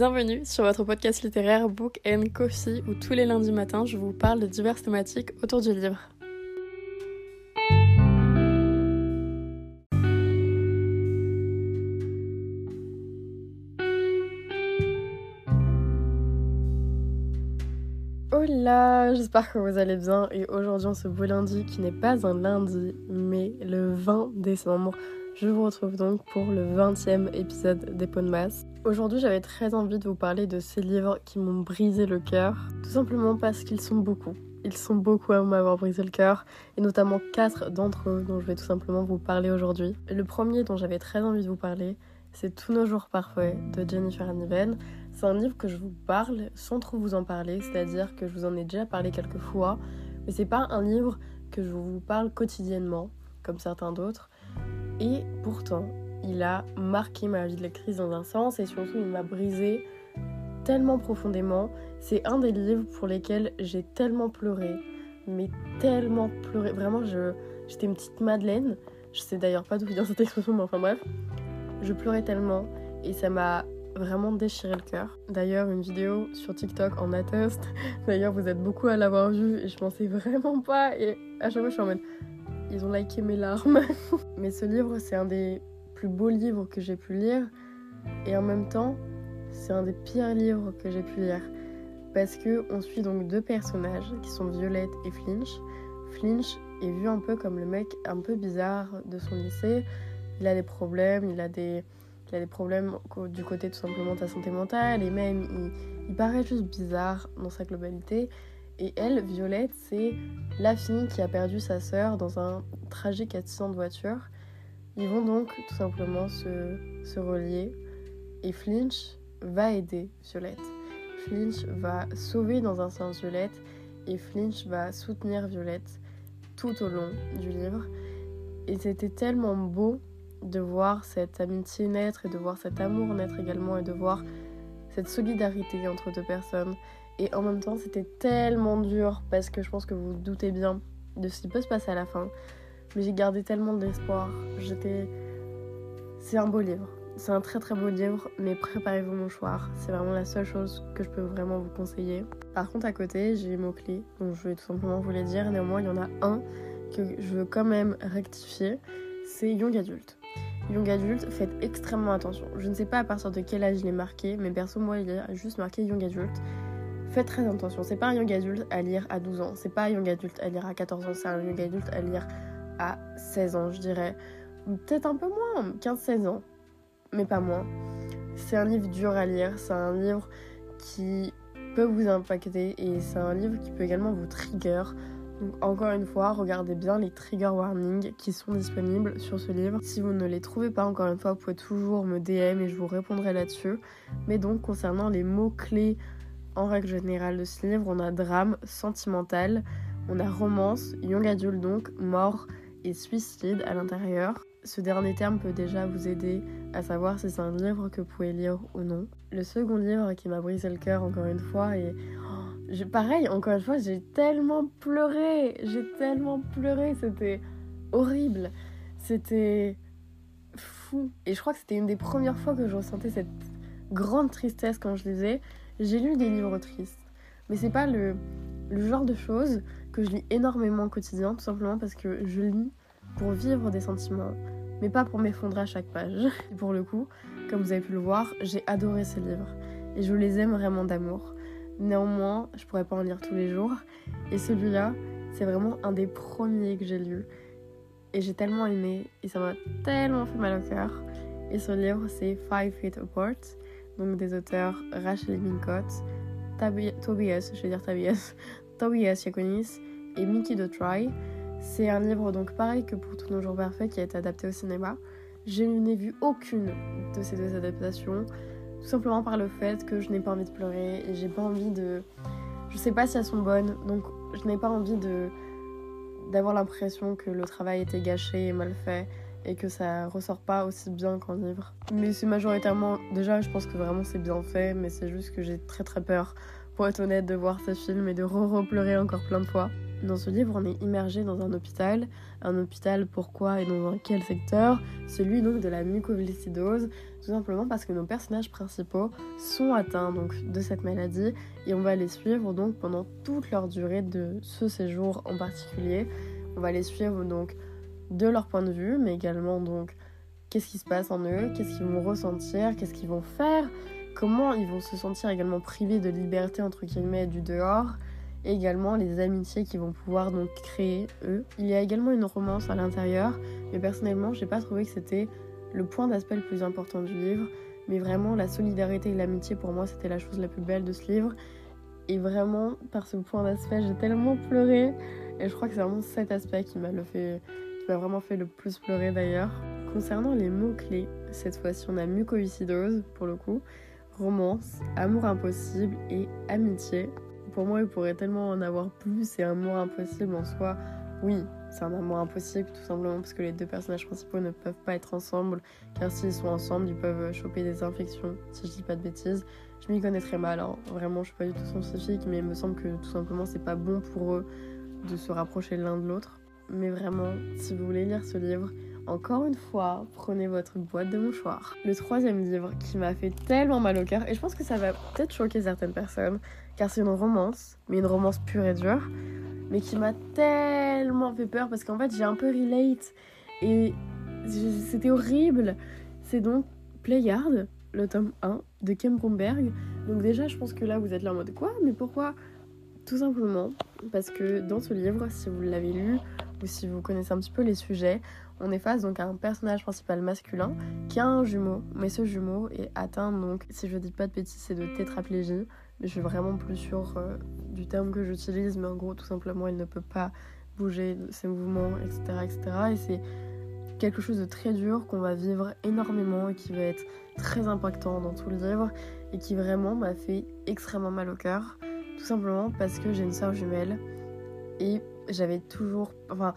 Bienvenue sur votre podcast littéraire Book and Coffee où tous les lundis matins je vous parle de diverses thématiques autour du livre. Hola, j'espère que vous allez bien et aujourd'hui en ce beau lundi qui n'est pas un lundi mais le 20 décembre je vous retrouve donc pour le 20e épisode des de Masse. Aujourd'hui, j'avais très envie de vous parler de ces livres qui m'ont brisé le cœur, tout simplement parce qu'ils sont beaucoup. Ils sont beaucoup à m'avoir brisé le cœur, et notamment quatre d'entre eux dont je vais tout simplement vous parler aujourd'hui. Le premier dont j'avais très envie de vous parler, c'est Tous nos jours parfaits de Jennifer Aniston. C'est un livre que je vous parle sans trop vous en parler, c'est-à-dire que je vous en ai déjà parlé quelques fois, mais c'est pas un livre que je vous parle quotidiennement, comme certains d'autres. Et pourtant, il a marqué ma vie de lectrice dans un sens et surtout il m'a brisé tellement profondément. C'est un des livres pour lesquels j'ai tellement pleuré, mais tellement pleuré. Vraiment, j'étais une petite Madeleine. Je sais d'ailleurs pas d'où vient cette expression, mais enfin bref. Je pleurais tellement et ça m'a vraiment déchiré le cœur. D'ailleurs, une vidéo sur TikTok en atteste. D'ailleurs, vous êtes beaucoup à l'avoir vue et je pensais vraiment pas. Et à chaque fois, je suis en mode ils ont liké mes larmes. Mais ce livre, c'est un des plus beaux livres que j'ai pu lire. Et en même temps, c'est un des pires livres que j'ai pu lire. Parce que on suit donc deux personnages qui sont Violette et Flinch. Flinch est vu un peu comme le mec un peu bizarre de son lycée. Il a des problèmes, il a des, il a des problèmes du côté tout simplement de sa santé mentale et même il, il paraît juste bizarre dans sa globalité. Et elle, Violette, c'est la fille qui a perdu sa sœur dans un tragique accident de voiture. Ils vont donc tout simplement se, se relier et Flinch va aider Violette. Flinch va sauver dans un sens Violette et Flinch va soutenir Violette tout au long du livre. Et c'était tellement beau de voir cette amitié naître et de voir cet amour naître également et de voir cette solidarité entre deux personnes. Et en même temps, c'était tellement dur parce que je pense que vous, vous doutez bien de ce qui peut se passer à la fin. Mais j'ai gardé tellement d'espoir. J'étais. C'est un beau livre. C'est un très très beau livre, mais préparez vos mouchoirs. C'est vraiment la seule chose que je peux vraiment vous conseiller. Par contre, à côté, j'ai les mots-clés, donc je vais tout simplement vous les dire. Néanmoins, il y en a un que je veux quand même rectifier c'est Young Adult. Young Adult, faites extrêmement attention. Je ne sais pas à partir de quel âge il est marqué, mais perso, moi, il est juste marqué Young Adult. Faites très attention, c'est pas un young adulte à lire à 12 ans, c'est pas un young adulte à lire à 14 ans, c'est un young adulte à lire à 16 ans, je dirais. Peut-être un peu moins, 15-16 ans, mais pas moins. C'est un livre dur à lire, c'est un livre qui peut vous impacter et c'est un livre qui peut également vous trigger. Donc encore une fois, regardez bien les trigger warnings qui sont disponibles sur ce livre. Si vous ne les trouvez pas, encore une fois, vous pouvez toujours me DM et je vous répondrai là-dessus. Mais donc concernant les mots-clés en règle générale de ce livre, on a drame, sentimental, on a romance, young adult donc, mort et suicide à l'intérieur. Ce dernier terme peut déjà vous aider à savoir si c'est un livre que vous pouvez lire ou non. Le second livre qui m'a brisé le cœur encore une fois et oh, pareil, encore une fois, j'ai tellement pleuré, j'ai tellement pleuré, c'était horrible, c'était fou. Et je crois que c'était une des premières fois que je ressentais cette grande tristesse quand je lisais. J'ai lu des livres tristes, mais c'est pas le, genre de choses que je lis énormément au quotidien, tout simplement parce que je lis pour vivre des sentiments, mais pas pour m'effondrer à chaque page. Et pour le coup, comme vous avez pu le voir, j'ai adoré ces livres et je les aime vraiment d'amour. Néanmoins, je pourrais pas en lire tous les jours et celui-là, c'est vraiment un des premiers que j'ai lu et j'ai tellement aimé et ça m'a tellement fait mal au cœur. Et ce livre, c'est Five Feet Apart donc des auteurs Rachel Mincott, Tobias, je vais dire Tobias, Tobias Yakonis et Mickey de Try. C'est un livre donc pareil que pour Tous nos jours parfaits qui a été adapté au cinéma. Je n'ai vu aucune de ces deux adaptations, tout simplement par le fait que je n'ai pas envie de pleurer et j'ai pas envie de. Je sais pas si elles sont bonnes, donc je n'ai pas envie de d'avoir l'impression que le travail était gâché et mal fait et que ça ressort pas aussi bien qu'en livre. Mais c'est majoritairement, déjà je pense que vraiment c'est bien fait, mais c'est juste que j'ai très très peur, pour être honnête, de voir ce film et de re-repleurer encore plein de fois. Dans ce livre, on est immergé dans un hôpital. Un hôpital, pourquoi et dans quel secteur? Celui donc de la mucoviscidose, tout simplement parce que nos personnages principaux sont atteints donc de cette maladie et on va les suivre donc pendant toute leur durée de ce séjour en particulier. On va les suivre donc de leur point de vue, mais également donc qu'est-ce qui se passe en eux, qu'est-ce qu'ils vont ressentir, qu'est-ce qu'ils vont faire, comment ils vont se sentir également privés de liberté entre guillemets du dehors et également les amitiés qu'ils vont pouvoir donc créer eux. Il y a également une romance à l'intérieur, mais personnellement, j'ai pas trouvé que c'était le point d'aspect le plus important du livre, mais vraiment la solidarité et l'amitié pour moi, c'était la chose la plus belle de ce livre. Et vraiment, par ce point d'aspect, j'ai tellement pleuré. Et je crois que c'est vraiment cet aspect qui m'a le fait, m'a vraiment fait le plus pleurer d'ailleurs. Concernant les mots clés, cette fois-ci, on a mucoviscidose pour le coup, romance, amour impossible et amitié. Pour moi, il pourrait tellement en avoir plus C'est un amour impossible en soi. Oui, c'est un amour impossible tout simplement parce que les deux personnages principaux ne peuvent pas être ensemble car s'ils sont ensemble, ils peuvent choper des infections, si je dis pas de bêtises. Je m'y connais très mal, hein. vraiment, je suis pas du tout scientifique, mais il me semble que tout simplement c'est pas bon pour eux de se rapprocher l'un de l'autre. Mais vraiment, si vous voulez lire ce livre, encore une fois, prenez votre boîte de mouchoirs. Le troisième livre qui m'a fait tellement mal au cœur, et je pense que ça va peut-être choquer certaines personnes, car c'est une romance, mais une romance pure et dure, mais qui m'a tellement fait peur parce qu'en fait j'ai un peu relate et c'était horrible. C'est donc Playard, le tome 1 de Kem Bromberg. Donc déjà je pense que là vous êtes là en mode quoi? Mais pourquoi? Tout simplement parce que dans ce livre, si vous l'avez lu ou si vous connaissez un petit peu les sujets, on est face donc à un personnage principal masculin qui a un jumeau, mais ce jumeau est atteint donc, si je dis pas de bêtises, c'est de tétraplégie mais je suis vraiment plus sûre euh, du terme que j'utilise, mais en gros, tout simplement, il ne peut pas bouger ses mouvements, etc. etc. Et c'est quelque chose de très dur qu'on va vivre énormément et qui va être très impactant dans tout le livre et qui vraiment m'a fait extrêmement mal au cœur. Tout simplement parce que j'ai une soeur jumelle et j'avais toujours. Enfin,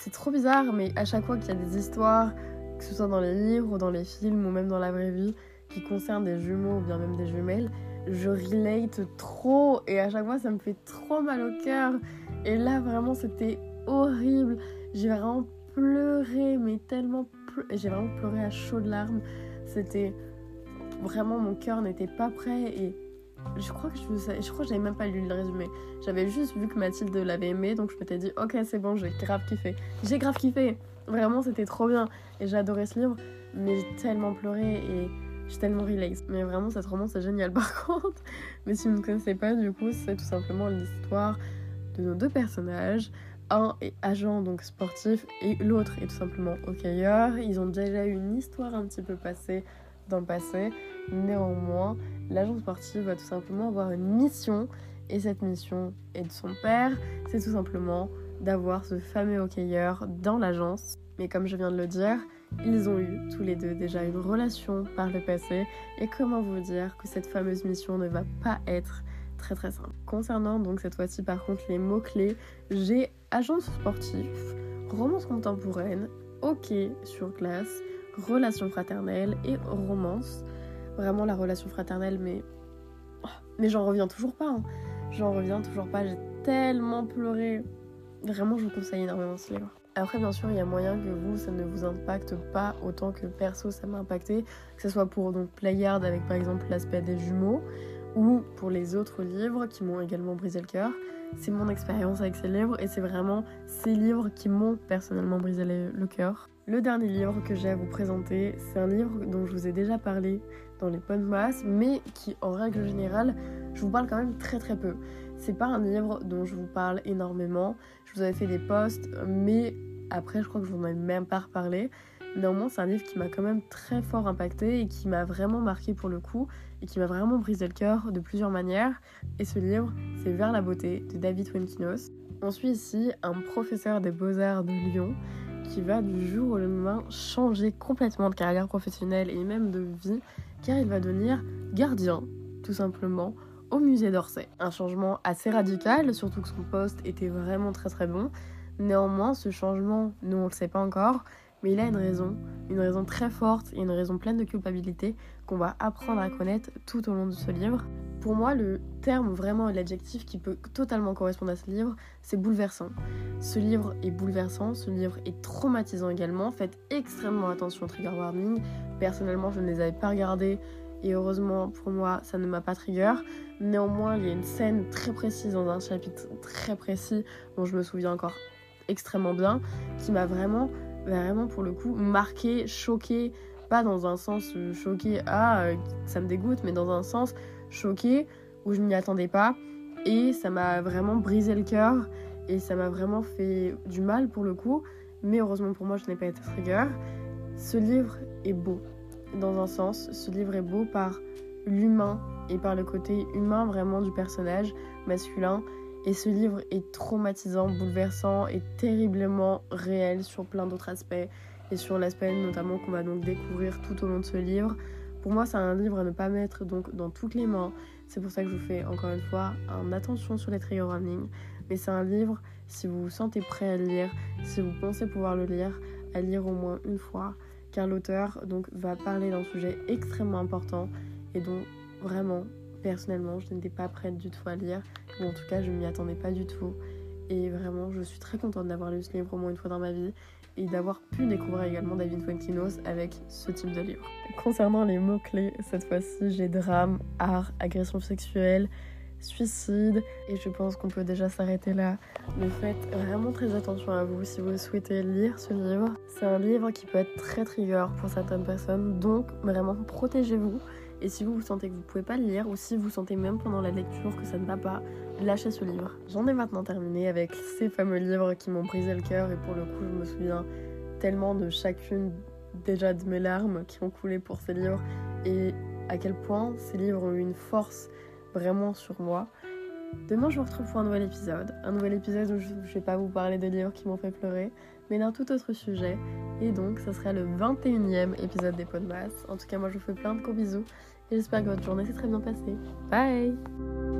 c'est trop bizarre, mais à chaque fois qu'il y a des histoires, que ce soit dans les livres ou dans les films ou même dans la vraie vie, qui concernent des jumeaux ou bien même des jumelles, je relate trop et à chaque fois ça me fait trop mal au cœur. Et là vraiment c'était horrible. J'ai vraiment pleuré, mais tellement j'ai vraiment pleuré à chaudes larmes. C'était vraiment mon cœur n'était pas prêt et je crois que je, je crois j'avais même pas lu le résumé. J'avais juste vu que Mathilde l'avait aimé donc je m'étais dit ok c'est bon j'ai grave kiffé. J'ai grave kiffé. Vraiment c'était trop bien et j'ai adoré ce livre mais j'ai tellement pleuré et je suis tellement relax. Mais vraiment, cette romance est géniale par contre. Mais si vous ne connaissez pas, du coup, c'est tout simplement l'histoire de nos deux personnages. Un est agent, donc sportif, et l'autre est tout simplement hockeyeur. Ils ont déjà eu une histoire un petit peu passée dans le passé. Néanmoins, l'agent sportif va tout simplement avoir une mission. Et cette mission est de son père. C'est tout simplement d'avoir ce fameux hockeyeur dans l'agence. Mais comme je viens de le dire, ils ont eu tous les deux déjà une relation par le passé et comment vous dire que cette fameuse mission ne va pas être très très simple. Concernant donc cette fois-ci par contre les mots-clés, j'ai agence sportif, romance contemporaine, hockey sur glace, relation fraternelle et romance. Vraiment la relation fraternelle mais... Oh, mais j'en reviens toujours pas. Hein. J'en reviens toujours pas, j'ai tellement pleuré. Vraiment je vous conseille énormément ce livre. Après, bien sûr, il y a moyen que vous, ça ne vous impacte pas autant que perso, ça m'a impacté. Que ce soit pour donc Playard avec par exemple l'aspect des jumeaux ou pour les autres livres qui m'ont également brisé le cœur. C'est mon expérience avec ces livres et c'est vraiment ces livres qui m'ont personnellement brisé le cœur. Le dernier livre que j'ai à vous présenter, c'est un livre dont je vous ai déjà parlé dans les masse, mais qui en règle générale, je vous parle quand même très très peu. C'est pas un livre dont je vous parle énormément. Je vous avais fait des posts, mais après, je crois que je vous en ai même pas reparlé. Néanmoins, c'est un livre qui m'a quand même très fort impacté et qui m'a vraiment marqué pour le coup et qui m'a vraiment brisé le cœur de plusieurs manières. Et ce livre, c'est Vers la beauté de David Fuenkinos. On suit ici un professeur des beaux-arts de Lyon qui va du jour au lendemain changer complètement de carrière professionnelle et même de vie car il va devenir gardien, tout simplement, au musée d'Orsay. Un changement assez radical, surtout que son poste était vraiment très très bon. Néanmoins, ce changement, nous on le sait pas encore, mais il a une raison, une raison très forte et une raison pleine de culpabilité qu'on va apprendre à connaître tout au long de ce livre. Pour moi, le terme vraiment l'adjectif qui peut totalement correspondre à ce livre, c'est bouleversant. Ce livre est bouleversant, ce livre est traumatisant également. Faites extrêmement attention au trigger warning. Personnellement, je ne les avais pas regardés et heureusement pour moi, ça ne m'a pas trigger. Néanmoins, il y a une scène très précise dans un chapitre très précis dont je me souviens encore extrêmement bien, qui m'a vraiment, vraiment pour le coup marqué, choqué, pas dans un sens euh, choqué, ah, euh, ça me dégoûte, mais dans un sens choqué où je m'y attendais pas et ça m'a vraiment brisé le cœur et ça m'a vraiment fait du mal pour le coup, mais heureusement pour moi, je n'ai pas été trigger. Ce livre est beau dans un sens, ce livre est beau par l'humain et par le côté humain vraiment du personnage masculin. Et ce livre est traumatisant, bouleversant et terriblement réel sur plein d'autres aspects et sur l'aspect notamment qu'on va donc découvrir tout au long de ce livre. Pour moi, c'est un livre à ne pas mettre donc dans toutes les mains. C'est pour ça que je vous fais encore une fois un attention sur les trigger warnings. Mais c'est un livre, si vous vous sentez prêt à le lire, si vous pensez pouvoir le lire, à lire au moins une fois, car l'auteur va parler d'un sujet extrêmement important et dont vraiment personnellement je n'étais pas prête du tout à lire ou en tout cas je ne m'y attendais pas du tout et vraiment je suis très contente d'avoir lu ce livre au moins une fois dans ma vie et d'avoir pu découvrir également David Fuentinos avec ce type de livre. Concernant les mots-clés, cette fois-ci j'ai drame, art, agression sexuelle, suicide et je pense qu'on peut déjà s'arrêter là. Mais faites vraiment très attention à vous si vous souhaitez lire ce livre. C'est un livre qui peut être très trigger pour certaines personnes, donc vraiment protégez-vous. Et si vous vous sentez que vous pouvez pas le lire ou si vous sentez même pendant la lecture que ça ne va pas, lâchez ce livre. J'en ai maintenant terminé avec ces fameux livres qui m'ont brisé le cœur et pour le coup je me souviens tellement de chacune déjà de mes larmes qui ont coulé pour ces livres et à quel point ces livres ont eu une force vraiment sur moi. Demain, je vous retrouve pour un nouvel épisode. Un nouvel épisode où je ne vais pas vous parler des livres qui m'ont fait pleurer, mais d'un tout autre sujet. Et donc, ce sera le 21e épisode des Podmas. En tout cas, moi, je vous fais plein de gros bisous. Et j'espère que votre journée s'est très bien passée. Bye